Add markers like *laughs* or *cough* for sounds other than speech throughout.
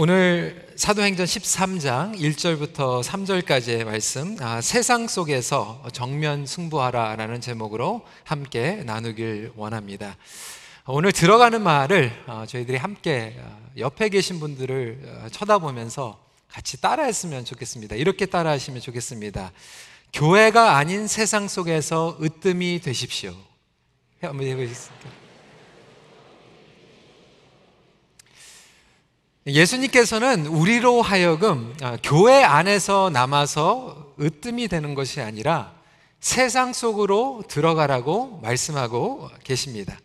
오늘 사도행전 13장 1절부터 3절까지의 말씀, 아, 세상 속에서 정면 승부하라 라는 제목으로 함께 나누길 원합니다. 오늘 들어가는 말을 어, 저희들이 함께 어, 옆에 계신 분들을 어, 쳐다보면서 같이 따라했으면 좋겠습니다. 이렇게 따라하시면 좋겠습니다. 교회가 아닌 세상 속에서 으뜸이 되십시오. 한번 해보겠습니다. 예수님께서는 우리로 하여금 아, 교회 안에서 남아서 으뜸이 되는 것이 아니라 세상 속으로 들어가라고 말씀하고 계십니다.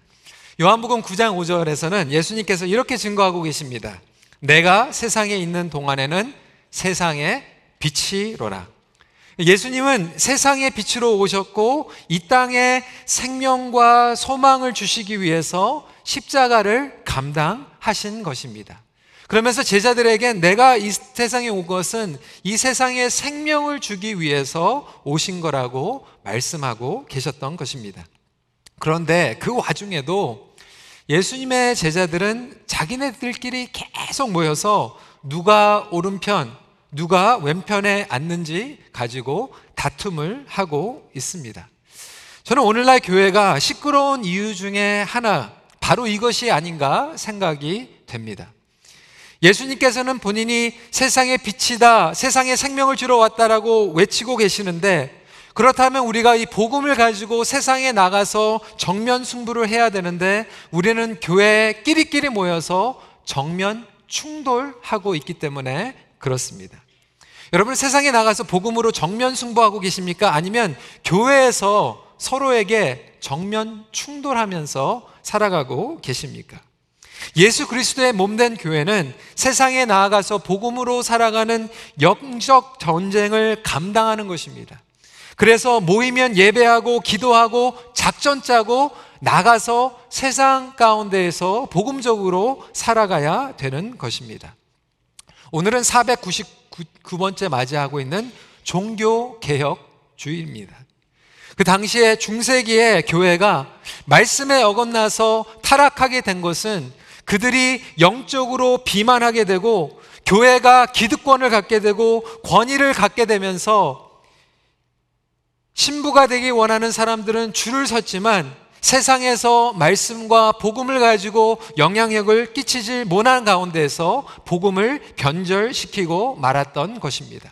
요한복음 9장 5절에서는 예수님께서 이렇게 증거하고 계십니다. 내가 세상에 있는 동안에는 세상의 빛이로라. 예수님은 세상의 빛으로 오셨고 이 땅에 생명과 소망을 주시기 위해서 십자가를 감당하신 것입니다. 그러면서 제자들에게 내가 이 세상에 온 것은 이 세상에 생명을 주기 위해서 오신 거라고 말씀하고 계셨던 것입니다. 그런데 그 와중에도 예수님의 제자들은 자기네들끼리 계속 모여서 누가 오른편, 누가 왼편에 앉는지 가지고 다툼을 하고 있습니다. 저는 오늘날 교회가 시끄러운 이유 중에 하나, 바로 이것이 아닌가 생각이 됩니다. 예수님께서는 본인이 세상의 빛이다, 세상의 생명을 주러 왔다라고 외치고 계시는데 그렇다면 우리가 이 복음을 가지고 세상에 나가서 정면 승부를 해야 되는데 우리는 교회에 끼리끼리 모여서 정면 충돌하고 있기 때문에 그렇습니다. 여러분 세상에 나가서 복음으로 정면 승부하고 계십니까? 아니면 교회에서 서로에게 정면 충돌하면서 살아가고 계십니까? 예수 그리스도의 몸된 교회는 세상에 나아가서 복음으로 살아가는 영적 전쟁을 감당하는 것입니다. 그래서 모이면 예배하고 기도하고 작전 짜고 나가서 세상 가운데에서 복음적으로 살아가야 되는 것입니다. 오늘은 499번째 맞이하고 있는 종교 개혁 주일입니다. 그 당시에 중세기의 교회가 말씀에 어긋나서 타락하게 된 것은 그들이 영적으로 비만하게 되고 교회가 기득권을 갖게 되고 권위를 갖게 되면서 신부가 되기 원하는 사람들은 줄을 섰지만 세상에서 말씀과 복음을 가지고 영향력을 끼치지 못한 가운데서 복음을 변절시키고 말았던 것입니다.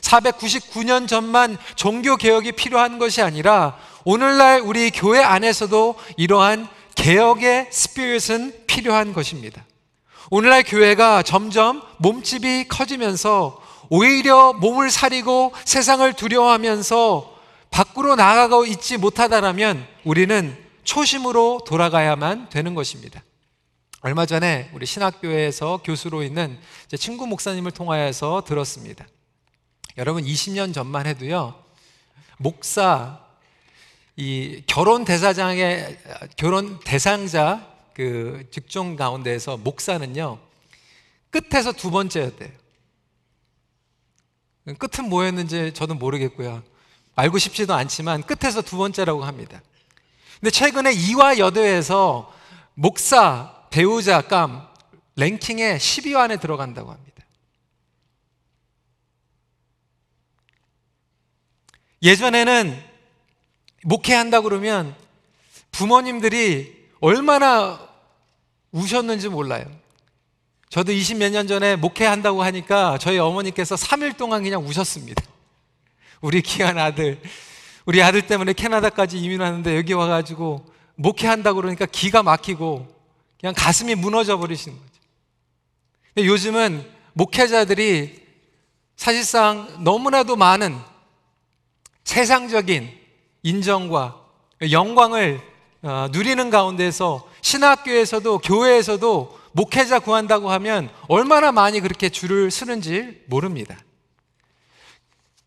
499년 전만 종교 개혁이 필요한 것이 아니라 오늘날 우리 교회 안에서도 이러한 개혁의 스피릿은 필요한 것입니다. 오늘날 교회가 점점 몸집이 커지면서 오히려 몸을 사리고 세상을 두려워하면서 밖으로 나가고 있지 못하다라면 우리는 초심으로 돌아가야만 되는 것입니다. 얼마 전에 우리 신학교에서 교수로 있는 제 친구 목사님을 통하여서 들었습니다. 여러분 20년 전만 해도요. 목사 이 결혼 대사장의 결혼 대상자 그 직종 가운데에서 목사는요 끝에서 두 번째였대요. 끝은 뭐였는지 저도 모르겠고요. 알고 싶지도 않지만 끝에서 두 번째라고 합니다. 근데 최근에 이화 여대에서 목사 배우자 감 랭킹에 10위 안에 들어간다고 합니다. 예전에는 목회한다 그러면 부모님들이 얼마나 우셨는지 몰라요. 저도 20 몇 년 전에 목회한다고 하니까 저희 어머니께서 3일 동안 그냥 우셨습니다. 우리 귀한 아들, 우리 아들 때문에 캐나다까지 이민하는데 여기 와가지고 목회한다고 그러니까 기가 막히고 그냥 가슴이 무너져 버리시는 거죠. 근데 요즘은 목회자들이 사실상 너무나도 많은 세상적인 인정과 영광을 어, 누리는 가운데서 신학교에서도 교회에서도 목회자 구한다고 하면 얼마나 많이 그렇게 줄을 서는지 모릅니다.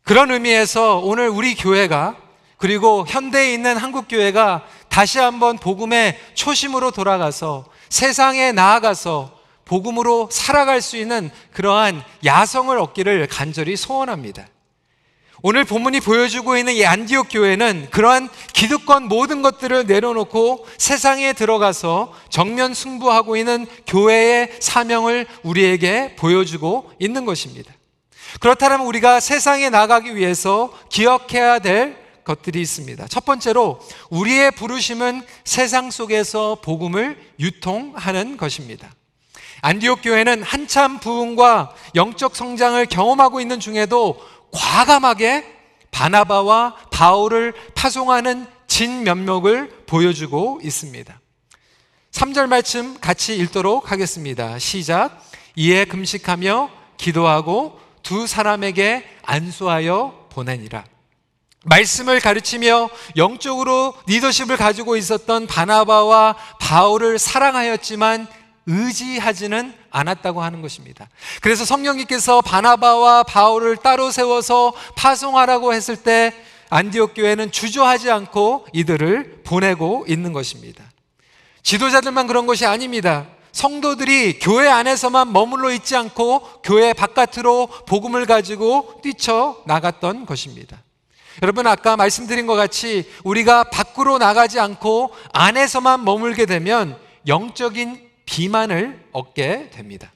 그런 의미에서 오늘 우리 교회가 그리고 현대에 있는 한국 교회가 다시 한번 복음의 초심으로 돌아가서 세상에 나아가서 복음으로 살아갈 수 있는 그러한 야성을 얻기를 간절히 소원합니다. 오늘 본문이 보여주고 있는 이 안디옥 교회는 그러한 기득권 모든 것들을 내려놓고 세상에 들어가서 정면 승부하고 있는 교회의 사명을 우리에게 보여주고 있는 것입니다. 그렇다면 우리가 세상에 나가기 위해서 기억해야 될 것들이 있습니다. 첫 번째로 우리의 부르심은 세상 속에서 복음을 유통하는 것입니다. 안디옥 교회는 한참 부흥과 영적 성장을 경험하고 있는 중에도 과감하게 바나바와 바울을 파송하는 진면목을 보여주고 있습니다. 3절 말씀 같이 읽도록 하겠습니다. 시작. 이에 금식하며 기도하고 두 사람에게 안수하여 보내니라. 말씀을 가르치며 영적으로 리더십을 가지고 있었던 바나바와 바울을 사랑하였지만 의지하지는 않았다고 하는 것입니다. 그래서 성령님께서 바나바와 바울을 따로 세워서 파송하라고 했을 때 안디옥 교회는 주저하지 않고 이들을 보내고 있는 것입니다. 지도자들만 그런 것이 아닙니다. 성도들이 교회 안에서만 머물러 있지 않고 교회 바깥으로 복음을 가지고 뛰쳐 나갔던 것입니다. 여러분 아까 말씀드린 것 같이 우리가 밖으로 나가지 않고 안에서만 머물게 되면 영적인 비만을 얻게 됩니다.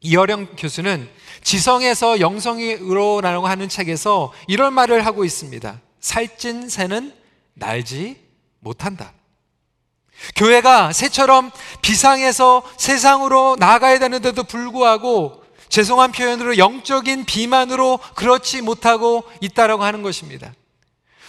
이어령 교수는 지성에서 영성으로라고 하는 책에서 이런 말을 하고 있습니다. 살찐 새는 날지 못한다. 교회가 새처럼 비상에서 세상으로 나가야 되는데도 불구하고 죄송한 표현으로 영적인 비만으로 그렇지 못하고 있다라고 하는 것입니다.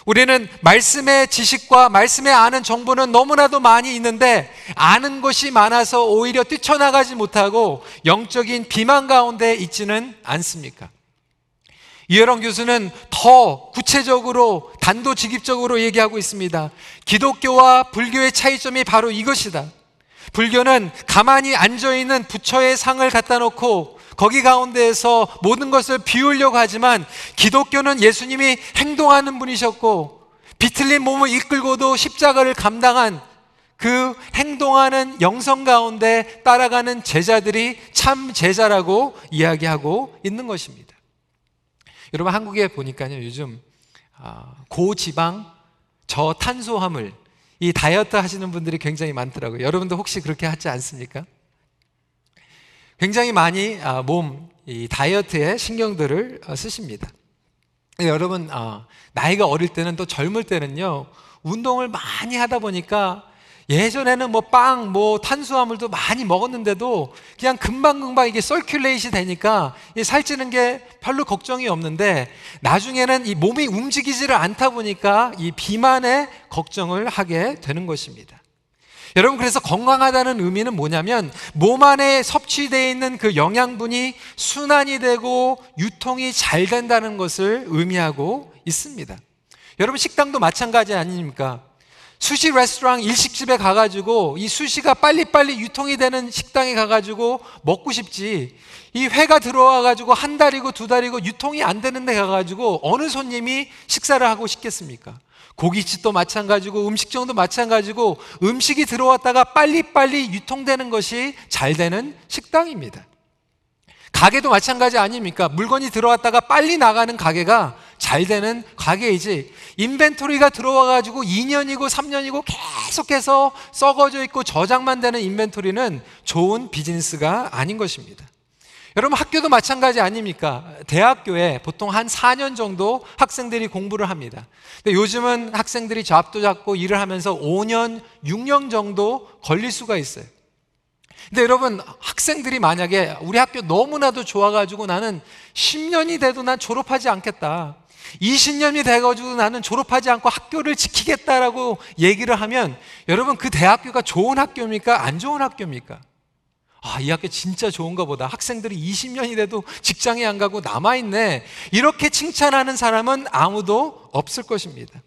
우리는 말씀의 지식과 말씀의 아는 정보는 너무나도 많이 있는데 아는 것이 많아서 오히려 뛰쳐나가지 못하고 영적인 비만 가운데 있지는 않습니까? 이혜령 교수는 더 구체적으로 단도직입적으로 얘기하고 있습니다. 기독교와 불교의 차이점이 바로 이것이다. 불교는 가만히 앉아있는 부처의 상을 갖다 놓고 거기 가운데에서 모든 것을 비우려고 하지만 기독교는 예수님이 행동하는 분이셨고 비틀린 몸을 이끌고도 십자가를 감당한 그 행동하는 영성 가운데 따라가는 제자들이 참 제자라고 이야기하고 있는 것입니다. 여러분 한국에 보니까요 요즘 아, 고지방 저탄수화물 이 다이어트 하시는 분들이 굉장히 많더라고요. 여러분도 혹시 그렇게 하지 않습니까? 굉장히 많이 아, 몸 다이어트에 신경들을 어, 쓰십니다. 여러분 어, 나이가 어릴 때는 또 젊을 때는요 운동을 많이 하다 보니까 예전에는 뭐 빵, 뭐 탄수화물도 많이 먹었는데도 그냥 금방금방 이게 썰큘레이시 되니까 살찌는 게 별로 걱정이 없는데 나중에는 이 몸이 움직이지를 않다 보니까 이 비만에 걱정을 하게 되는 것입니다. 여러분 그래서 건강하다는 의미는 뭐냐면 몸 안에 섭취되어 있는 그 영양분이 순환이 되고 유통이 잘 된다는 것을 의미하고 있습니다. 여러분 식당도 마찬가지 아닙니까? 수시 레스토랑 일식집에 가가지고 이 수시가 빨리빨리 유통이 되는 식당에 가가지고 먹고 싶지 이 회가 들어와가지고 한 달이고 두 달이고 유통이 안 되는 데 가가지고 어느 손님이 식사를 하고 싶겠습니까? 고깃집도 마찬가지고 음식점도 마찬가지고 음식이 들어왔다가 빨리빨리 유통되는 것이 잘 되는 식당입니다. 가게도 마찬가지 아닙니까? 물건이 들어왔다가 빨리 나가는 가게가 잘 되는 가게이지 인벤토리가 들어와가지고 2년이고 3년이고 계속해서 썩어져 있고 저장만 되는 인벤토리는 좋은 비즈니스가 아닌 것입니다. 여러분 학교도 마찬가지 아닙니까? 대학교에 보통 한 4년 정도 학생들이 공부를 합니다. 근데 요즘은 학생들이 잡도 잡고 일을 하면서 5년, 6년 정도 걸릴 수가 있어요. 근데 여러분 학생들이 만약에 우리 학교 너무나도 좋아가지고 나는 10년이 돼도 난 졸업하지 않겠다. 20년이 돼가지고 나는 졸업하지 않고 학교를 지키겠다라고 얘기를 하면 여러분 그 대학교가 좋은 학교입니까? 안 좋은 학교입니까? 아, 이 학교 진짜 좋은가 보다. 학생들이 20년이 돼도 직장에 안 가고 남아있네. 이렇게 칭찬하는 사람은 아무도 없을 것입니다.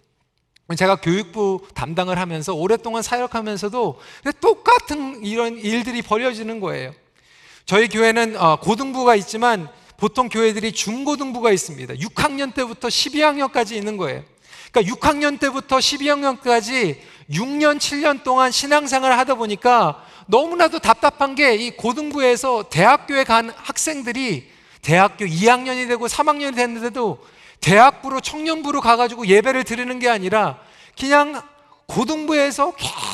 제가 교육부 담당을 하면서 오랫동안 사역하면서도 똑같은 이런 일들이 벌어지는 거예요. 저희 교회는 어, 고등부가 있지만 보통 교회들이 중고등부가 있습니다. 6학년 때부터 12학년까지 있는 거예요. 그러니까 6학년 때부터 12학년까지 6년, 7년 동안 신앙생활을 하다 보니까 너무나도 답답한 게 이 고등부에서 대학교에 간 학생들이 대학교 2학년이 되고 3학년이 됐는데도 대학부로 청년부로 가가지고 예배를 드리는 게 아니라 그냥 고등부에서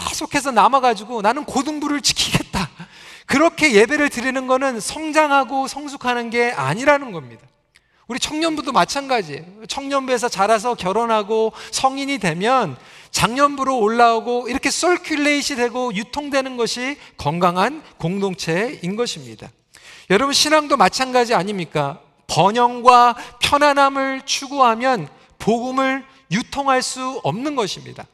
계속해서 남아가지고 나는 고등부를 지키겠다. 그렇게 예배를 드리는 거는 성장하고 성숙하는 게 아니라는 겁니다. 우리 청년부도 마찬가지예요. 청년부에서 자라서 결혼하고 성인이 되면 장년부로 올라오고 이렇게 썰큘레이시 되고 유통되는 것이 건강한 공동체인 것입니다. 여러분 신앙도 마찬가지 아닙니까? 번영과 편안함을 추구하면 복음을 유통할 수 없는 것입니다.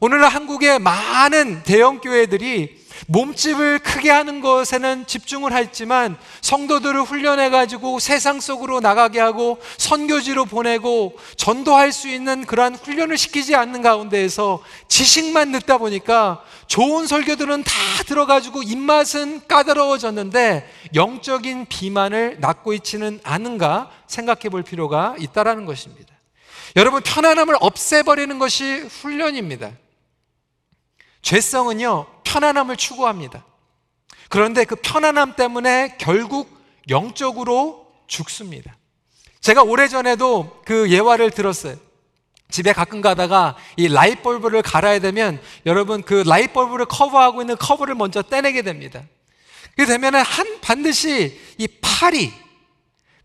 오늘날 한국의 많은 대형 교회들이 몸집을 크게 하는 것에는 집중을 했지만 성도들을 훈련해 가지고 세상 속으로 나가게 하고 선교지로 보내고 전도할 수 있는 그러한 훈련을 시키지 않는 가운데에서 지식만 듣다 보니까 좋은 설교들은 다 들어가지고 입맛은 까다로워졌는데 영적인 비만을 낳고 있지는 않은가 생각해 볼 필요가 있다라는 것입니다. 여러분 편안함을 없애버리는 것이 훈련입니다. 죄성은요, 편안함을 추구합니다. 그런데 그 편안함 때문에 결국 영적으로 죽습니다. 제가 오래전에도 그 예화를 들었어요. 집에 가끔 가다가 이 light bulb를 갈아야 되면 여러분 그 light bulb를 커버하고 있는 커버를 먼저 떼내게 됩니다. 그게 되면은 한 반드시 이 파리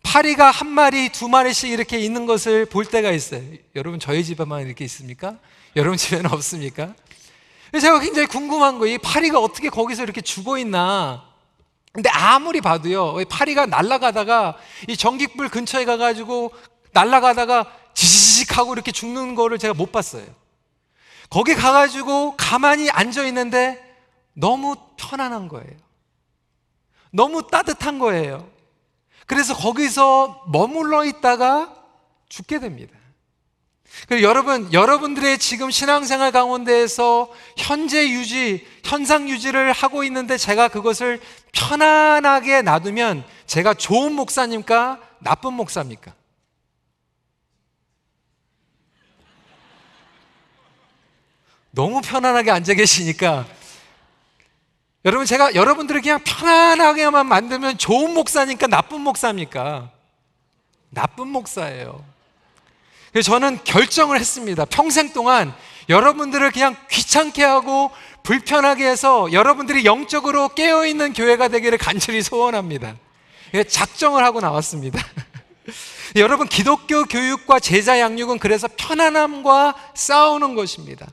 파리가 한 마리, 두 마리씩 이렇게 있는 것을 볼 때가 있어요. 여러분 저희 집에만 이렇게 있습니까? 여러분 집에는 없습니까? 제가 굉장히 궁금한 거예요. 이 파리가 어떻게 거기서 이렇게 죽어 있나? 근데 아무리 봐도요, 파리가 날아가다가 이 전기불 근처에 가가지고 날아가다가 지지직 하고 이렇게 죽는 거를 제가 못 봤어요. 거기 가가지고 가만히 앉아 있는데 너무 편안한 거예요. 너무 따뜻한 거예요. 그래서 거기서 머물러 있다가 죽게 됩니다. 여러분, 여러분들의 지금 신앙생활 가운데에서 현재 유지, 현상 유지를 하고 있는데 제가 그것을 편안하게 놔두면 제가 좋은 목사님까 나쁜 목사입니까? 너무 편안하게 앉아 계시니까 여러분 제가 여러분들을 그냥 편안하게만 만들면 좋은 목사니까 나쁜 목사입니까? 나쁜 목사예요. 그래서 저는 결정을 했습니다. 평생 동안 여러분들을 그냥 귀찮게 하고 불편하게 해서 여러분들이 영적으로 깨어있는 교회가 되기를 간절히 소원합니다. 작정을 하고 나왔습니다. *laughs* 여러분, 기독교 교육과 제자 양육은 그래서 편안함과 싸우는 것입니다.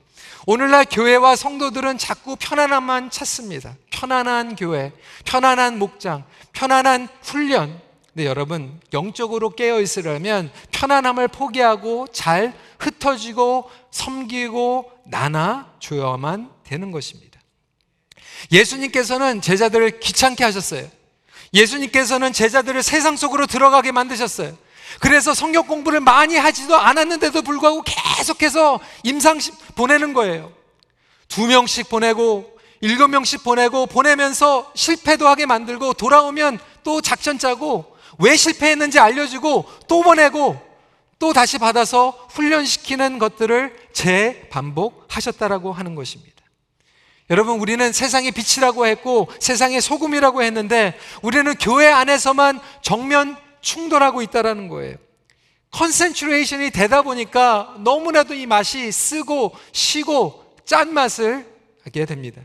오늘날 교회와 성도들은 자꾸 편안함만 찾습니다. 편안한 교회, 편안한 목장, 편안한 훈련, 근데 여러분, 영적으로 깨어 있으려면 편안함을 포기하고 잘 흩어지고 섬기고 나눠 줘야만 되는 것입니다. 예수님께서는 제자들을 귀찮게 하셨어요. 예수님께서는 제자들을 세상 속으로 들어가게 만드셨어요. 그래서 성경 공부를 많이 하지도 않았는데도 불구하고 계속해서 임상식 보내는 거예요. 두 명씩 보내고 일곱 명씩 보내고 보내면서 실패도 하게 만들고 돌아오면 또 작전 짜고 왜 실패했는지 알려주고 또 보내고 또 다시 받아서 훈련시키는 것들을 재반복하셨다라고 하는 것입니다. 여러분, 우리는 세상의 빛이라고 했고 세상의 소금이라고 했는데 우리는 교회 안에서만 정면 충돌하고 있다라는 거예요. concentration이 되다 보니까 너무나도 이 맛이 쓰고 시고 짠 맛을 하게 됩니다.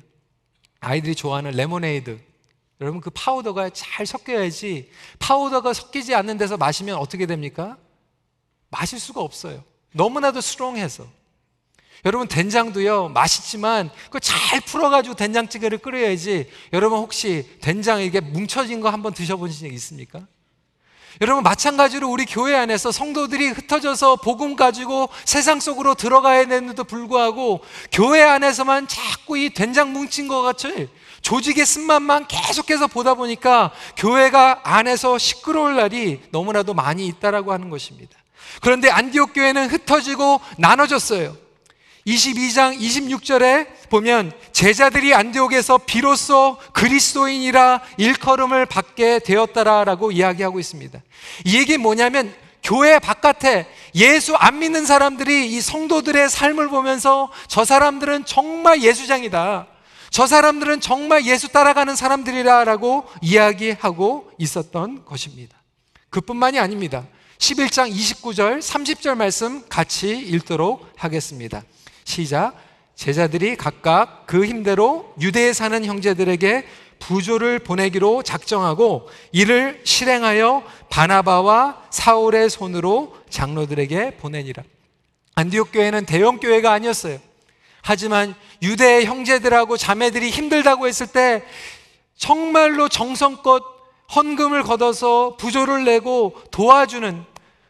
아이들이 좋아하는 레모네이드 여러분 그 파우더가 잘 섞여야지 파우더가 섞이지 않는 데서 마시면 어떻게 됩니까? 마실 수가 없어요. 너무나도 스트롱해서. 여러분 된장도요 맛있지만 그 잘 풀어가지고 된장찌개를 끓여야지. 여러분 혹시 된장 이게 뭉쳐진 거 한번 드셔보신 적 있습니까? 여러분 마찬가지로 우리 교회 안에서 성도들이 흩어져서 복음 가지고 세상 속으로 들어가야 되는데도 불구하고 교회 안에서만 자꾸 이 된장 뭉친 것 같이 조직의 쓴맛만 계속해서 보다 보니까 교회가 안에서 시끄러울 날이 너무나도 많이 있다라고 하는 것입니다. 그런데 안디옥 교회는 흩어지고 나눠졌어요. 22장 26절에 보면 제자들이 안디옥에서 비로소 그리스도인이라 일컬음을 받게 되었다라고 이야기하고 있습니다. 이 얘기 뭐냐면 교회 바깥에 예수 안 믿는 사람들이 이 성도들의 삶을 보면서 저 사람들은 정말 예수장이다. 저 사람들은 정말 예수 따라가는 사람들이라라고 이야기하고 있었던 것입니다. 그뿐만이 아닙니다. 11장 29절, 30절 말씀 같이 읽도록 하겠습니다. 시작. 제자들이 각각 그 힘대로 유대에 사는 형제들에게 부조를 보내기로 작정하고 이를 실행하여 바나바와 사울의 손으로 장로들에게 보내니라. 안디옥 교회는 대형 교회가 아니었어요. 하지만 유대의 형제들하고 자매들이 힘들다고 했을 때 정말로 정성껏 헌금을 걷어서 부조를 내고 도와주는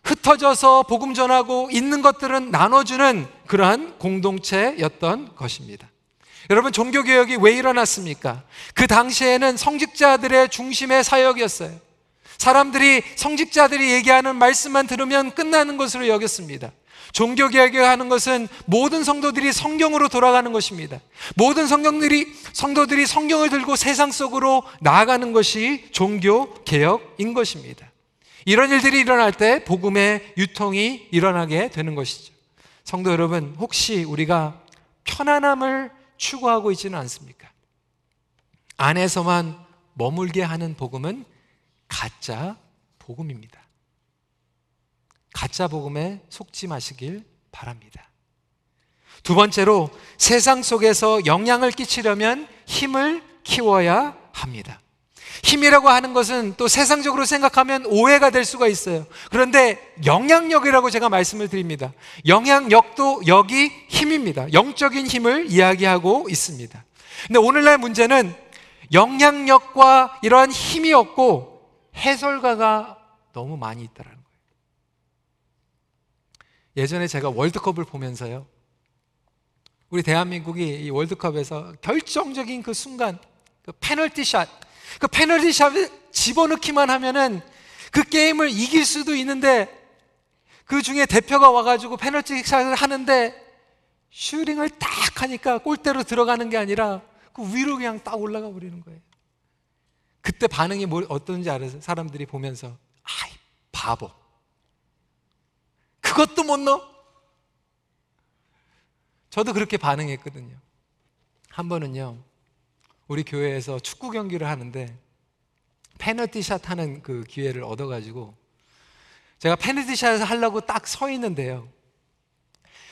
흩어져서 복음 전하고 있는 것들은 나눠주는 그러한 공동체였던 것입니다. 여러분 종교개혁이 왜 일어났습니까? 그 당시에는 성직자들의 중심의 사역이었어요. 사람들이 성직자들이 얘기하는 말씀만 들으면 끝나는 것으로 여겼습니다. 종교개혁을 하는 것은 모든 성도들이 성경으로 돌아가는 것입니다. 모든 성경들이, 성도들이 성경을 들고 세상 속으로 나아가는 것이 종교개혁인 것입니다. 이런 일들이 일어날 때 복음의 유통이 일어나게 되는 것이죠. 성도 여러분, 혹시 우리가 편안함을 추구하고 있지는 않습니까? 안에서만 머물게 하는 복음은 가짜 복음입니다. 가짜 복음에 속지 마시길 바랍니다. 두 번째로 세상 속에서 영향을 끼치려면 힘을 키워야 합니다. 힘이라고 하는 것은 또 세상적으로 생각하면 오해가 될 수가 있어요. 그런데 영향력이라고 제가 말씀을 드립니다. 영향력도 여기 힘입니다. 영적인 힘을 이야기하고 있습니다. 근데 오늘날 문제는 영향력과 이러한 힘이 없고 해설가가 너무 많이 있다라는 거예요. 예전에 제가 월드컵을 보면서요. 우리 대한민국이 이 월드컵에서 결정적인 그 순간 그 penalty shot 그 penalty shot에 집어넣기만 하면은 그 게임을 이길 수도 있는데 그 중에 대표가 와가지고 penalty shot을 하는데 슈팅을 딱 하니까 골대로 들어가는 게 아니라 그 위로 그냥 딱 올라가 버리는 거예요. 그때 반응이 뭐 어떤지 알아서 사람들이 보면서 아이 바보. 그것도 못 넣어? 저도 그렇게 반응했거든요. 한 번은요. 우리 교회에서 축구 경기를 하는데 페널티샷 하는 그 기회를 얻어가지고 제가 페널티샷을 하려고 딱 서 있는데요.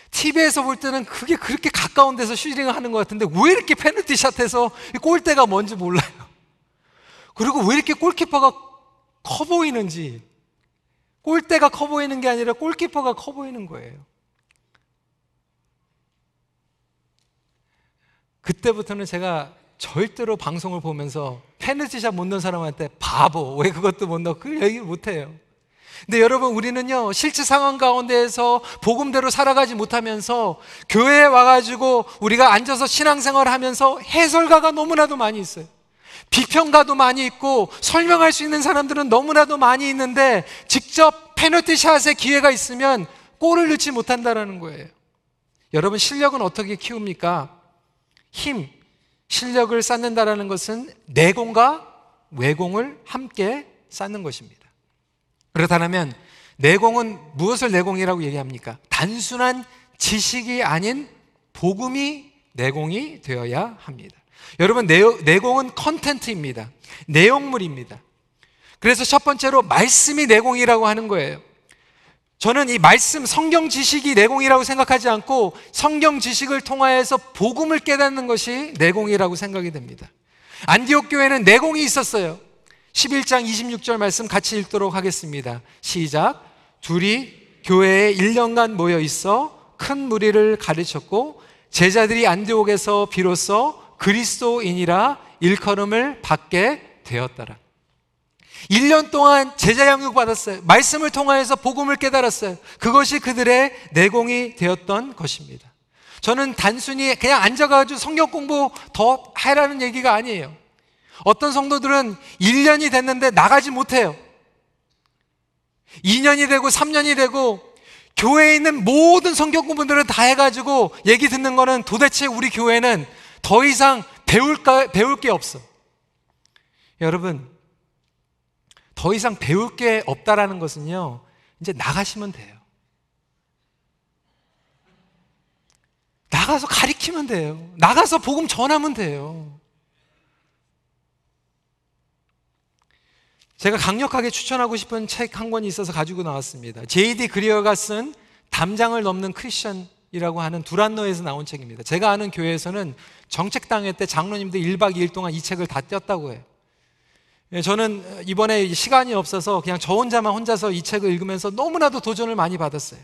TV에서 볼 때는 그게 그렇게 가까운 데서 슈팅을 하는 것 같은데 왜 이렇게 페널티샷해서 골대가 뭔지 몰라요. 그리고 왜 이렇게 골키퍼가 커 보이는지 골대가 커 보이는 게 아니라 골키퍼가 커 보이는 거예요. 그때부터는 제가 절대로 방송을 보면서 페널티샷 못 넣은 사람한테 바보 왜 그것도 못 넣어 그 얘기 못 해요. 근데 여러분 우리는요 실제 상황 가운데에서 복음대로 살아가지 못하면서 교회에 와가지고 우리가 앉아서 신앙생활을 하면서 해설가가 너무나도 많이 있어요. 비평가도 많이 있고 설명할 수 있는 사람들은 너무나도 많이 있는데 직접 페널티샷의 기회가 있으면 골을 넣지 못한다라는 거예요. 여러분 실력은 어떻게 키웁니까? 힘, 실력을 쌓는다라는 것은 내공과 외공을 함께 쌓는 것입니다. 그렇다면 내공은 무엇을 내공이라고 얘기합니까? 단순한 지식이 아닌 복음이 내공이 되어야 합니다. 여러분 내 공은 컨텐트입니다. 내용물입니다. 그래서 첫 번째로 말씀이 내공이라고 하는 거예요. 저는 이 말씀 성경 지식이 내공이라고 생각하지 않고 성경 지식을 통하여서 복음을 깨닫는 것이 내공이라고 생각이 됩니다. 안디옥 교회는 내공이 있었어요. 11장 26절 말씀 같이 읽도록 하겠습니다. 시작. 둘이 교회에 1년간 모여 있어 큰 무리를 가르쳤고 제자들이 안디옥에서 비로소 그리스도인이라 일컬음을 받게 되었더라. 1년 동안 제자 양육 받았어요. 말씀을 통하여서 복음을 깨달았어요. 그것이 그들의 내공이 되었던 것입니다. 저는 단순히 그냥 앉아가지고 성경 공부 더 해라는 얘기가 아니에요. 어떤 성도들은 1년이 됐는데 나가지 못해요. 2년이 되고 3년이 되고 교회에 있는 모든 성경 공부들을 다 해가지고 얘기 듣는 거는 도대체 우리 교회는 더 이상 배울까, 배울 게 없어. 여러분, 더 이상 배울 게 없다라는 것은요, 이제 나가시면 돼요. 나가서 가리키면 돼요. 나가서 복음 전하면 돼요. 제가 강력하게 추천하고 싶은 책 한 권이 있어서 가지고 나왔습니다. 제이디 그리어가 쓴 담장을 넘는 크리스천이라고 하는 두란노에서 나온 책입니다. 제가 아는 교회에서는 정책당회 때 장로님들 1박 2일 동안 이 책을 다 띄었다고 해요. 예, 저는 이번에 시간이 없어서 그냥 저 혼자만 혼자서 이 책을 읽으면서 너무나도 도전을 많이 받았어요.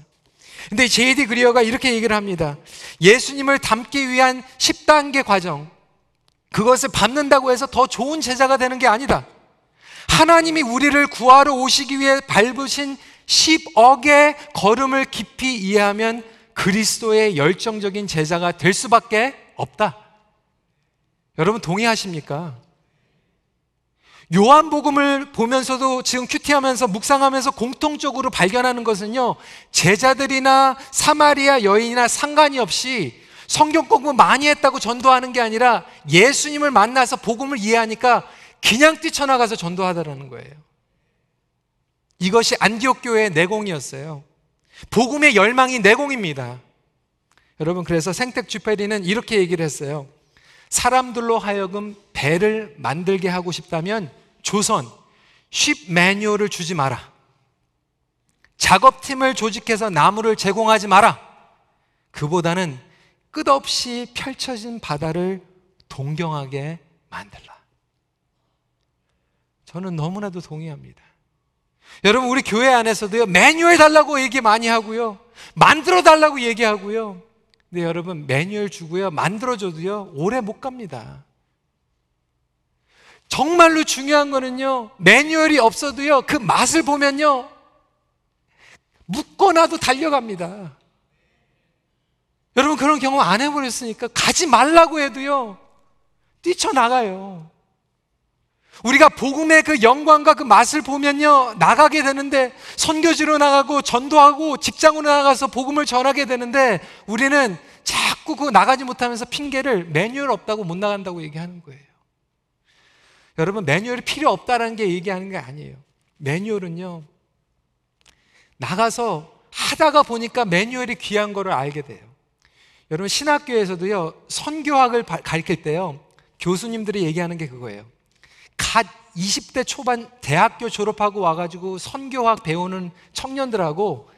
근데 제이디 그리어가 이렇게 얘기를 합니다. 예수님을 닮기 위한 10단계 과정. 그것을 밟는다고 해서 더 좋은 제자가 되는 게 아니다. 하나님이 우리를 구하러 오시기 위해 밟으신 10억의 걸음을 깊이 이해하면 그리스도의 열정적인 제자가 될 수밖에 없다. 여러분 동의하십니까? 요한복음을 보면서도 지금 큐티하면서 묵상하면서 공통적으로 발견하는 것은요, 제자들이나 사마리아 여인이나 상관이 없이 성경 공부 많이 했다고 전도하는 게 아니라 예수님을 만나서 복음을 이해하니까 그냥 뛰쳐나가서 전도하다라는 거예요. 이것이 안디옥 교회의 내공이었어요. 복음의 열망이 내공입니다. 여러분 그래서 생택 주페리는 이렇게 얘기를 했어요. 사람들로 하여금 배를 만들게 하고 싶다면 조선 쉽 매뉴얼을 주지 마라. 작업팀을 조직해서 나무를 제공하지 마라. 그보다는 끝없이 펼쳐진 바다를 동경하게 만들라. 저는 너무나도 동의합니다. 여러분, 우리 교회 안에서도요, 매뉴얼 달라고 얘기 많이 하고요, 만들어 달라고 얘기하고요. 근데 여러분, 매뉴얼 주고요, 만들어줘도요, 오래 못 갑니다. 정말로 중요한 거는요, 매뉴얼이 없어도요, 그 맛을 보면요, 묶어놔도 달려갑니다. 여러분 그런 경험 안 해버렸으니까 가지 말라고 해도요, 뛰쳐나가요. 우리가 복음의 그 영광과 그 맛을 보면요, 나가게 되는데, 선교지로 나가고, 전도하고, 직장으로 나가서 복음을 전하게 되는데, 우리는 자꾸 그 나가지 못하면서 핑계를 매뉴얼 없다고 못 나간다고 얘기하는 거예요. 여러분, 매뉴얼이 필요 없다라는 게 얘기하는 게 아니에요. 매뉴얼은요, 나가서 하다가 보니까 매뉴얼이 귀한 거를 알게 돼요. 여러분, 신학교에서도요, 선교학을 가르칠 때요, 교수님들이 얘기하는 게 그거예요. 갓 20대 초반 대학교 졸업하고 와가지고 선교학 배우는 청년들하고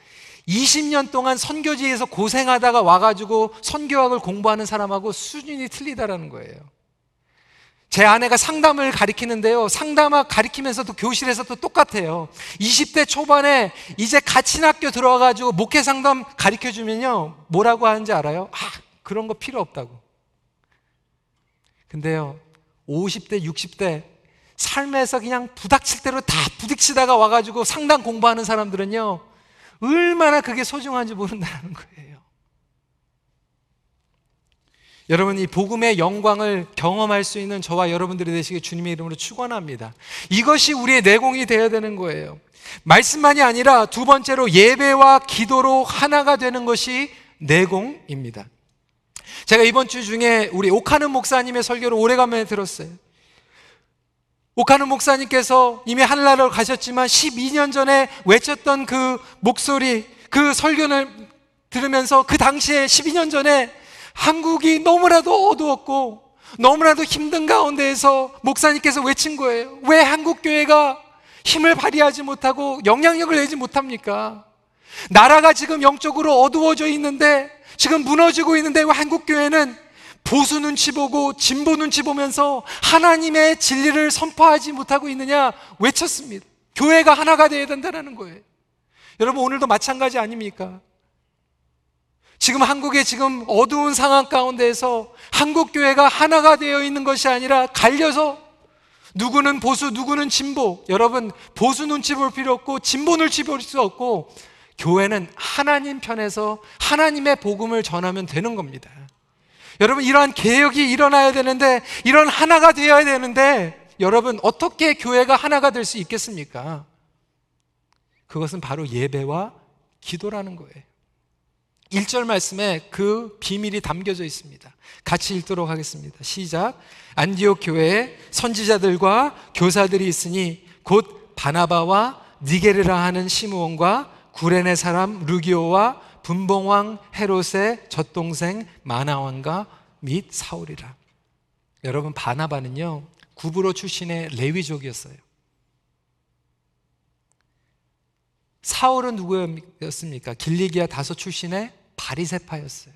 20년 동안 선교지에서 고생하다가 와가지고 선교학을 공부하는 사람하고 수준이 틀리다라는 거예요. 제 아내가 상담을 가리키는데요. 상담학 가리키면서도 교실에서도 똑같아요. 20대 초반에 이제 같이 학교 들어와가지고 목회 상담 가리켜 주면요. 뭐라고 하는지 알아요? 아, 그런 거 필요 없다고. 근데요. 50대, 60대 삶에서 그냥 부닥칠 대로 다 부딪히다가 와가지고 상담 공부하는 사람들은요. 얼마나 그게 소중한지 모른다는 거예요. 여러분 이 복음의 영광을 경험할 수 있는 저와 여러분들이 되시길 주님의 이름으로 축원합니다. 이것이 우리의 내공이 되어야 되는 거예요. 말씀만이 아니라 두 번째로 예배와 기도로 하나가 되는 것이 내공입니다. 제가 이번 주 중에 우리 오카는 목사님의 설교를 오래간만에 들었어요. 오카는 목사님께서 이미 하늘나라로 가셨지만 12년 전에 외쳤던 그 목소리, 그 설교를 들으면서 그 당시에 12년 전에 한국이 너무나도 어두웠고 너무나도 힘든 가운데에서 목사님께서 외친 거예요. 왜 한국 교회가 힘을 발휘하지 못하고 영향력을 내지 못합니까? 나라가 지금 영적으로 어두워져 있는데 지금 무너지고 있는데 왜 한국 교회는 보수 눈치 보고 진보 눈치 보면서 하나님의 진리를 선포하지 못하고 있느냐 외쳤습니다. 교회가 하나가 되어야 된다는 거예요. 여러분 오늘도 마찬가지 아닙니까? 지금 한국의 지금 어두운 상황 가운데에서 한국 교회가 하나가 되어 있는 것이 아니라 갈려서 누구는 보수, 누구는 진보. 여러분, 보수 눈치 볼 필요 없고, 진보 눈치 볼 수 없고, 교회는 하나님 편에서 하나님의 복음을 전하면 되는 겁니다. 여러분, 이러한 개혁이 일어나야 되는데, 이런 하나가 되어야 되는데, 여러분, 어떻게 교회가 하나가 될 수 있겠습니까? 그것은 바로 예배와 기도라는 거예요. 1절 말씀에 그 비밀이 담겨져 있습니다. 같이 읽도록 하겠습니다. 시작. 안디옥 교회에 선지자들과 교사들이 있으니 곧 바나바와 니게르라 하는 시므온과 구레네 사람 루기오와 분봉왕 헤롯의 젖동생 마나왕과 및 사울이라. 여러분 바나바는요 구브로 출신의 레위족이었어요. 사울은 누구였습니까? 길리기아 다소 출신의 바리세파였어요.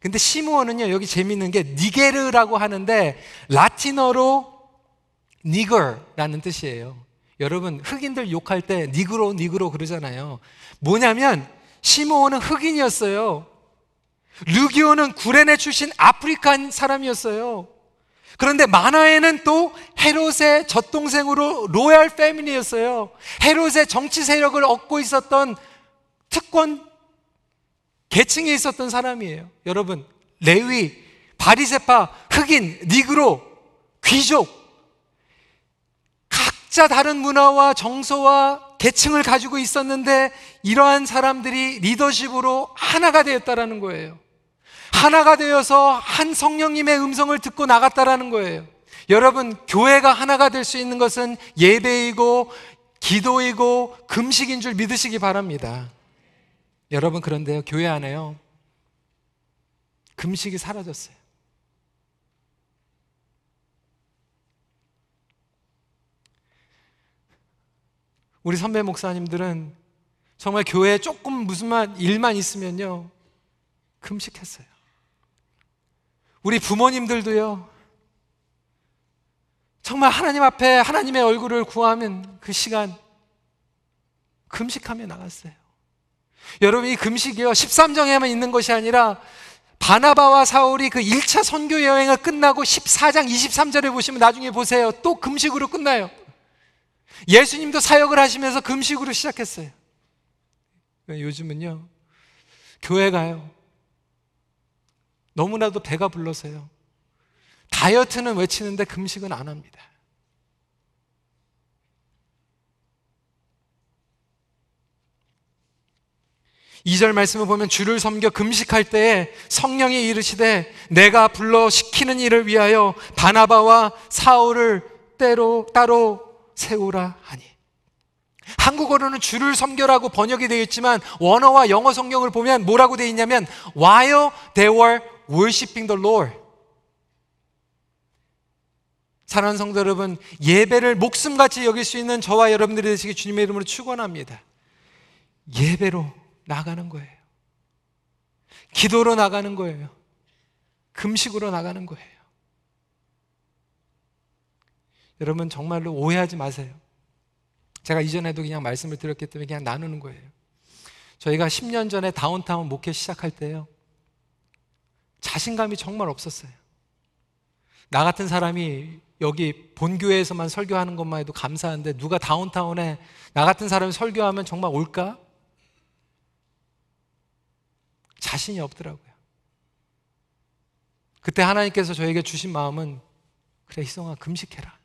근데 시므온은요, 여기 재밌는 게 니게르라고 하는데 라틴어로 니거라는 뜻이에요. 여러분, 흑인들 욕할 때 니그로, 니그로 그러잖아요. 뭐냐면 시므온은 흑인이었어요. 루기오는 구레네 출신 African 사람이었어요. 그런데 마나엔은 또 헤롯의 젖동생으로 royal family였어요. 헤롯의 정치 세력을 얻고 있었던 특권 계층에 있었던 사람이에요. 여러분, 레위, 바리세파, 흑인, 니그로, 귀족 각자 다른 문화와 정서와 계층을 가지고 있었는데 이러한 사람들이 리더십으로 하나가 되었다라는 거예요. 하나가 되어서 한 성령님의 음성을 듣고 나갔다라는 거예요. 여러분, 교회가 하나가 될 수 있는 것은 예배이고 기도이고 금식인 줄 믿으시기 바랍니다. 여러분, 그런데요, 교회 안에요. 금식이 사라졌어요. 우리 선배 목사님들은 정말 교회에 조금 무슨 말, 일만 있으면요, 금식했어요. 우리 부모님들도요, 정말 하나님 앞에 하나님의 얼굴을 구하면 그 시간 금식하며 나갔어요. 여러분, 이 금식이요, 13정에만 있는 것이 아니라 바나바와 사울이 그 1차 선교 여행을 끝나고 14장 23절에 보시면 나중에 보세요. 또 금식으로 끝나요. 예수님도 사역을 하시면서 금식으로 시작했어요. 요즘은요, 교회 가요. 너무나도 배가 불러서요. 다이어트는 외치는데 금식은 안 합니다. 이 절 말씀을 보면 주를 섬겨 금식할 때에 성령이 이르시되 내가 불러 시키는 일을 위하여 바나바와 사울을 때로 따로 세우라 하니 한국어로는 주를 섬겨라고 번역이 되어 있지만 원어와 영어 성경을 보면 뭐라고 되어 있냐면 while they were worshiping the Lord. 사랑하는 성도 여러분, 예배를 목숨같이 여길 수 있는 저와 여러분들이 되시기 주님의 이름으로 축원합니다. 예배로 나가는 거예요. 기도로 나가는 거예요. 금식으로 나가는 거예요. 여러분 정말로 오해하지 마세요. 제가 이전에도 그냥 말씀을 드렸기 때문에 그냥 나누는 거예요. 저희가 10년 전에 다운타운 목회 시작할 때요. 자신감이 정말 없었어요. 나 같은 사람이 여기 본교회에서만 설교하는 것만 해도 감사한데 누가 다운타운에 나 같은 사람이 설교하면 정말 올까? 자신이 없더라고요. 그때 하나님께서 저에게 주신 마음은 그래 희성아 금식해라.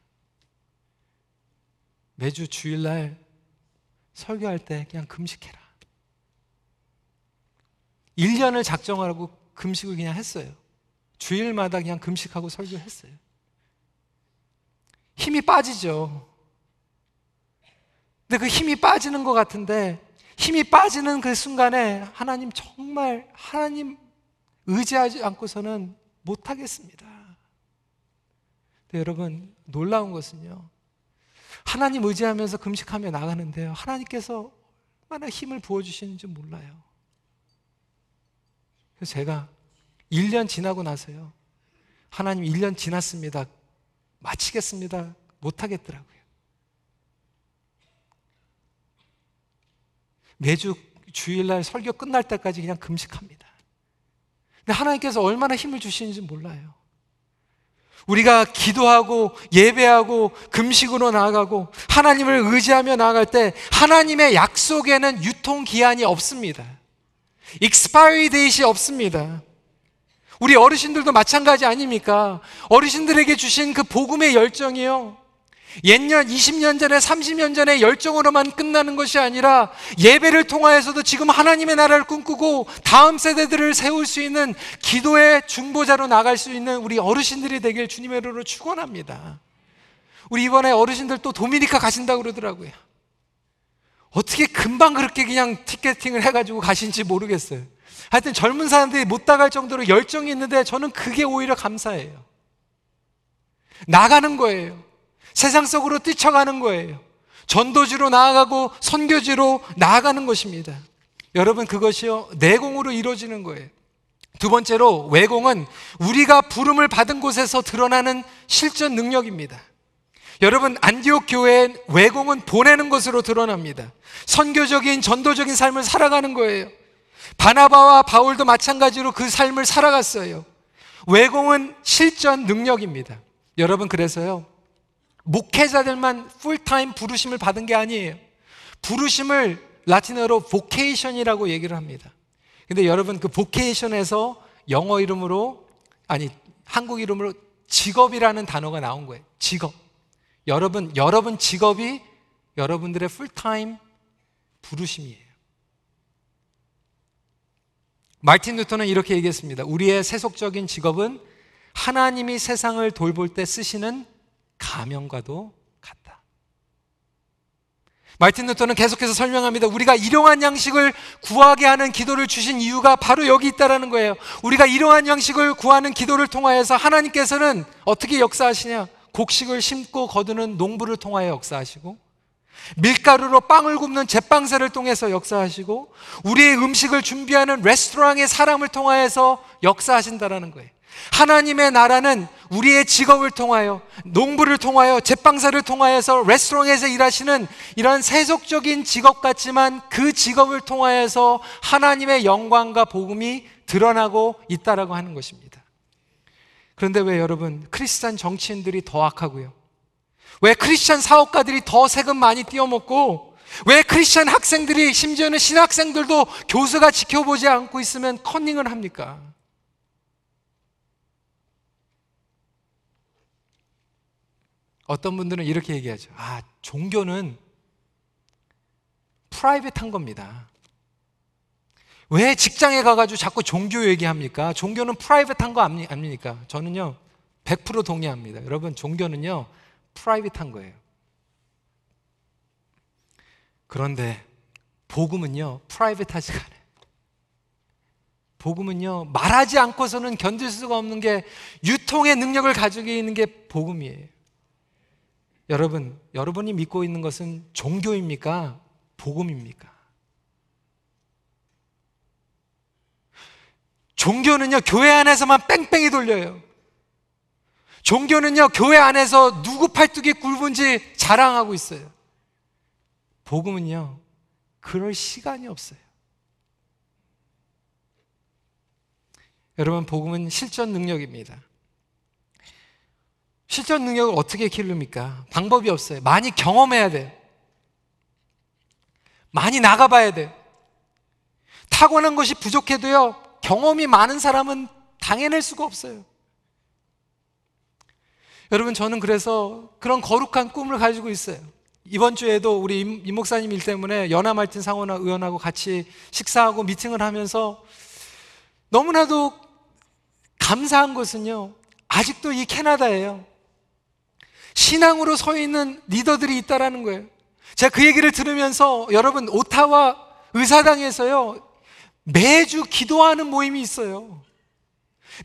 매주 주일날 설교할 때 그냥 금식해라. 1년을 작정하라고 금식을 그냥 했어요. 주일마다 그냥 금식하고 설교했어요. 힘이 빠지죠. 근데 그 힘이 빠지는 것 같은데 힘이 빠지는 그 순간에 하나님 정말 하나님 의지하지 않고서는 못하겠습니다. 여러분 놀라운 것은요. 하나님 의지하면서 금식하며 나가는데요. 하나님께서 얼마나 힘을 부어주시는지 몰라요. 그래서 제가 1년 지나고 나서요. 하나님 1년 지났습니다. 마치겠습니다. 못하겠더라고요. 매주 주일날 설교 끝날 때까지 그냥 금식합니다. 근데 하나님께서 얼마나 힘을 주시는지 몰라요. 우리가 기도하고 예배하고 금식으로 나아가고 하나님을 의지하며 나아갈 때 하나님의 약속에는 유통기한이 없습니다. Expiry date이 없습니다. 우리 어르신들도 마찬가지 아닙니까? 어르신들에게 주신 그 복음의 열정이요. 옛년 20년 전에 30년 전에 열정으로만 끝나는 것이 아니라 예배를 통하여서도 지금 하나님의 나라를 꿈꾸고 다음 세대들을 세울 수 있는 기도의 중보자로 나갈 수 있는 우리 어르신들이 되길 주님의 이름으로 축원합니다. 우리 이번에 어르신들 또 도미니카 가신다고 그러더라고요. 어떻게 금방 그렇게 그냥 티켓팅을 해가지고 가신지 모르겠어요. 하여튼 젊은 사람들이 못 나갈 정도로 열정이 있는데 저는 그게 오히려 감사해요. 나가는 거예요. 세상 속으로 뛰쳐가는 거예요. 전도지로 나아가고 선교지로 나아가는 것입니다. 여러분 그것이요 내공으로 이루어지는 거예요. 두 번째로 외공은 우리가 부름을 받은 곳에서 드러나는 실전 능력입니다. 여러분 안디옥 교회의 외공은 보내는 것으로 드러납니다. 선교적인 전도적인 삶을 살아가는 거예요. 바나바와 바울도 마찬가지로 그 삶을 살아갔어요. 외공은 실전 능력입니다. 여러분 그래서요. 목회자들만 풀타임 부르심을 받은 게 아니에요. 부르심을 라틴어로 vocation이라고 얘기를 합니다. 근데 여러분 그 vocation에서 영어 이름으로 아니 한국 이름으로 직업이라는 단어가 나온 거예요. 직업. 여러분 여러분 직업이 여러분들의 풀타임 부르심이에요. 마틴 루터는 이렇게 얘기했습니다. 우리의 세속적인 직업은 하나님이 세상을 돌볼 때 쓰시는 가명과도 같다. 마틴 루터는 계속해서 설명합니다. 우리가 일용한 양식을 구하게 하는 기도를 주신 이유가 바로 여기 있다라는 거예요. 우리가 일용한 양식을 구하는 기도를 통하여서 하나님께서는 어떻게 역사하시냐? 곡식을 심고 거두는 농부를 통하여 역사하시고 밀가루로 빵을 굽는 제빵사를 통해서 역사하시고 우리의 음식을 준비하는 레스토랑의 사람을 통하여서 역사하신다라는 거예요. 하나님의 나라는 우리의 직업을 통하여 농부를 통하여 제빵사를 통하여서 레스토랑에서 일하시는 이런 세속적인 직업 같지만 그 직업을 통하여서 하나님의 영광과 복음이 드러나고 있다라고 하는 것입니다. 그런데 왜 여러분 크리스찬 정치인들이 더 악하고요? 왜 크리스찬 사업가들이 더 세금 많이 띄어먹고 왜 크리스찬 학생들이 심지어는 신학생들도 교수가 지켜보지 않고 있으면 컨닝을 합니까? 어떤 분들은 이렇게 얘기하죠. 아, 종교는 private한 겁니다. 왜 직장에 가가지고 자꾸 종교 얘기합니까? 종교는 private한 거 아닙니까? 저는요, 100% 동의합니다. 여러분, 종교는요, 프라이빗한 거예요. 그런데, 복음은요, 프라이빗하지가 않아요. 복음은요, 말하지 않고서는 견딜 수가 없는 게 유통의 능력을 가지고 있는 게 복음이에요. 여러분, 여러분이 믿고 있는 것은 종교입니까? 복음입니까? 종교는요, 교회 안에서만 뺑뺑이 돌려요. 종교는요, 교회 안에서 누구 팔뚝이 굵은지 자랑하고 있어요. 복음은요, 그럴 시간이 없어요. 여러분, 복음은 실전 능력입니다. 실전 능력을 어떻게 기릅니까? 방법이 없어요. 많이 경험해야 돼. 많이 나가봐야 돼. 타고난 것이 부족해도요, 경험이 많은 사람은 당해낼 수가 없어요. 여러분, 저는 그래서 그런 거룩한 꿈을 가지고 있어요. 이번 주에도 우리 임, 목사님 일 때문에 연하 말틴 상원화 의원하고 같이 식사하고 미팅을 하면서 너무나도 감사한 것은요, 아직도 이 캐나다예요. 신앙으로 서 있는 리더들이 있다라는 거예요. 제가 그 얘기를 들으면서 여러분 오타와 의사당에서요 매주 기도하는 모임이 있어요.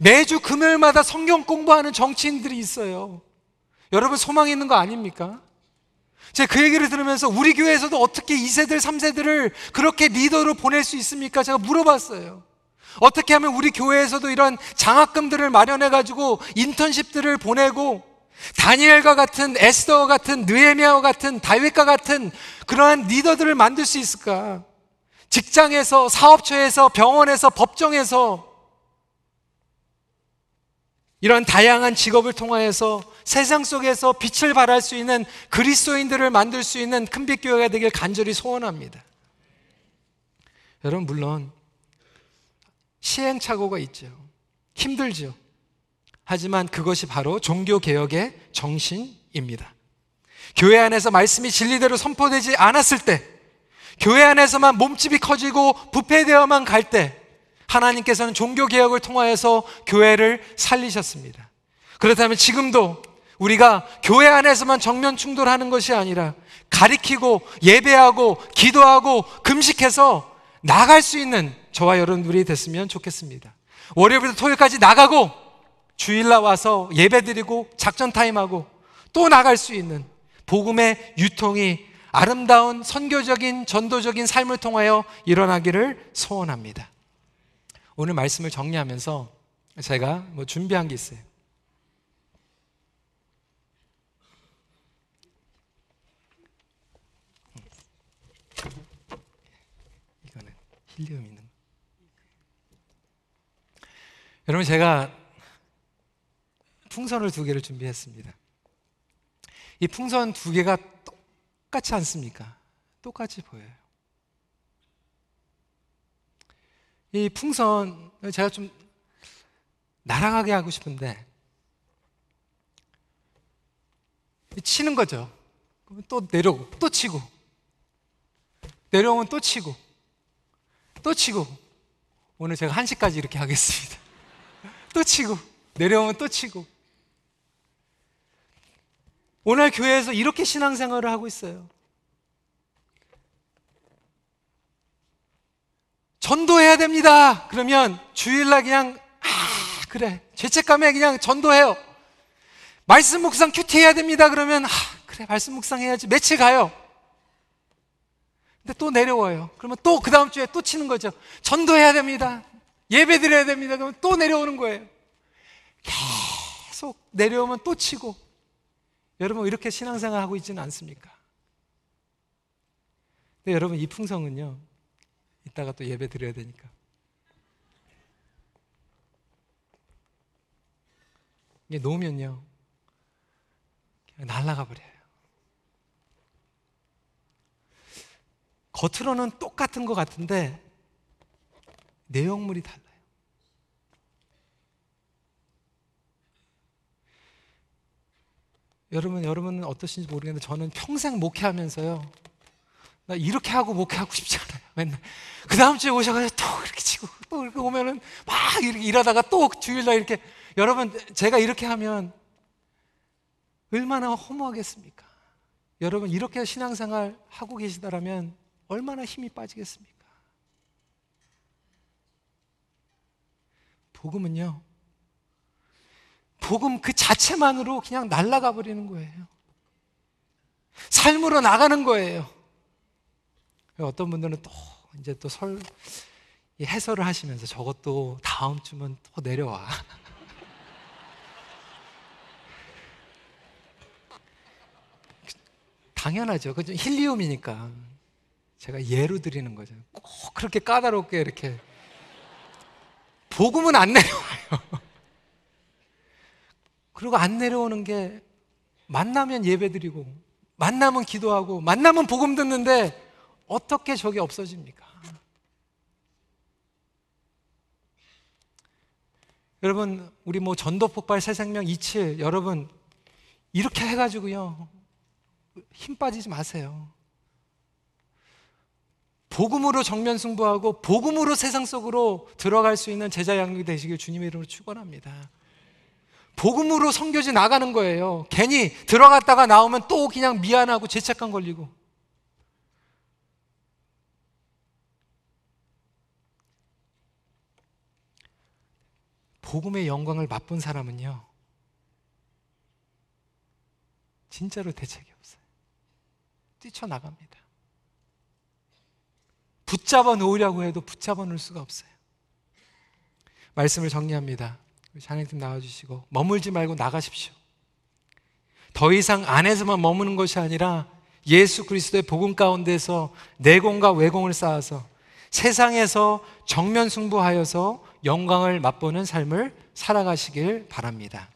매주 금요일마다 성경 공부하는 정치인들이 있어요. 여러분 소망이 있는 거 아닙니까? 제가 그 얘기를 들으면서 우리 교회에서도 어떻게 2세들, 3세들을 그렇게 리더로 보낼 수 있습니까? 제가 물어봤어요. 어떻게 하면 우리 교회에서도 이런 장학금들을 마련해가지고 인턴십들을 보내고 다니엘과 같은 에스더와 같은 느헤미야와 같은 다윗과 같은 그러한 리더들을 만들 수 있을까? 직장에서 사업처에서 병원에서 법정에서 이런 다양한 직업을 통하여서 세상 속에서 빛을 발할 수 있는 그리스도인들을 만들 수 있는 큰빛 교회가 되길 간절히 소원합니다. 여러분 물론 시행착오가 있죠. 힘들죠. 하지만 그것이 바로 종교 개혁의 정신입니다. 교회 안에서 말씀이 진리대로 선포되지 않았을 때, 교회 안에서만 몸집이 커지고 부패되어만 갈 때, 하나님께서는 종교개혁을 통하여서 교회를 살리셨습니다. 그렇다면 지금도 우리가 교회 안에서만 정면 충돌하는 것이 아니라 가리키고 예배하고 기도하고 금식해서 나갈 수 있는 저와 여러분들이 됐으면 좋겠습니다. 월요일부터 토요일까지 나가고 주일날 와서 예배 드리고 작전 타임하고 또 나갈 수 있는 복음의 유통이 아름다운 선교적인 전도적인 삶을 통하여 일어나기를 소원합니다. 오늘 말씀을 정리하면서 제가 뭐 준비한 게 있어요. 이거는 힐리움 있는 거. 여러분 제가 풍선을 두 개를 준비했습니다. 이 풍선 두 개가 똑같지 않습니까? 똑같이 보여요. 이 풍선 제가 좀 날아가게 하고 싶은데 치는 거죠. 그러면 또 내려오고 또 치고 내려오면 또 치고 또 치고 오늘 제가 한 시까지 이렇게 하겠습니다. *laughs* 또 치고 내려오면 또 치고 오늘 교회에서 이렇게 신앙생활을 하고 있어요. 전도해야 됩니다. 그러면 주일날 그냥 아 그래 죄책감에 그냥 전도해요. 말씀 묵상 큐티 해야 됩니다. 그러면 아 그래 말씀 묵상 해야지 며칠 가요. 근데 또 내려와요. 그러면 또 그 다음 주에 또 치는 거죠. 전도해야 됩니다. 예배 드려야 됩니다. 그러면 또 내려오는 거예요. 계속 내려오면 또 치고 여러분 이렇게 신앙생활 하고 있지는 않습니까? 근데 여러분 이 풍성은요 이따가 또 예배 드려야 되니까. 이게 놓으면요 날아가 버려요. 겉으로는 똑같은 것 같은데 내용물이 달라요 여러분, 여러분은 어떠신지 모르겠는데 저는 평생 목회하면서요. 나 이렇게 하고 목회하고 싶지 않아요. 맨날. 그 다음 주에 오셔가지고 또 이렇게 치고 또 이렇게 오면은 막 이렇게 일하다가 또 주일날 이렇게 여러분, 제가 이렇게 하면 얼마나 허무하겠습니까? 여러분, 이렇게 신앙생활 하고 계시다라면 얼마나 힘이 빠지겠습니까? 복음은요, 복음 그 자체만으로 그냥 날아가 버리는 거예요. 삶으로 나가는 거예요. 어떤 분들은 또 이제 또 설 해설을 하시면서 저것도 다음 주면 또 내려와. *laughs* 당연하죠. 그죠? 힐리움이니까. 제가 예로 드리는 거죠. 꼭 그렇게 까다롭게 이렇게. 복음은 안 내려와요. 그리고 안 내려오는 게 만나면 예배 드리고 만나면 기도하고 만나면 복음 듣는데 어떻게 저게 없어집니까? 여러분 우리 뭐 전도 폭발 새 생명 이치 여러분 이렇게 해가지고요 힘 빠지지 마세요. 복음으로 정면 승부하고 복음으로 세상 속으로 들어갈 수 있는 제자 양육이 되시길 주님의 이름으로 축원합니다. 복음으로 성교지 나가는 거예요. 괜히 들어갔다가 나오면 또 그냥 미안하고 죄책감 걸리고. 복음의 영광을 맛본 사람은요, 진짜로 대책이 없어요. 뛰쳐나갑니다. 붙잡아 놓으려고 해도 붙잡아 놓을 수가 없어요. 말씀을 정리합니다. 장애팀 나와주시고 머물지 말고 나가십시오. 더 이상 안에서만 머무는 것이 아니라 예수 그리스도의 복음 가운데서 내공과 외공을 쌓아서 세상에서 정면 승부하여서 영광을 맛보는 삶을 살아가시길 바랍니다.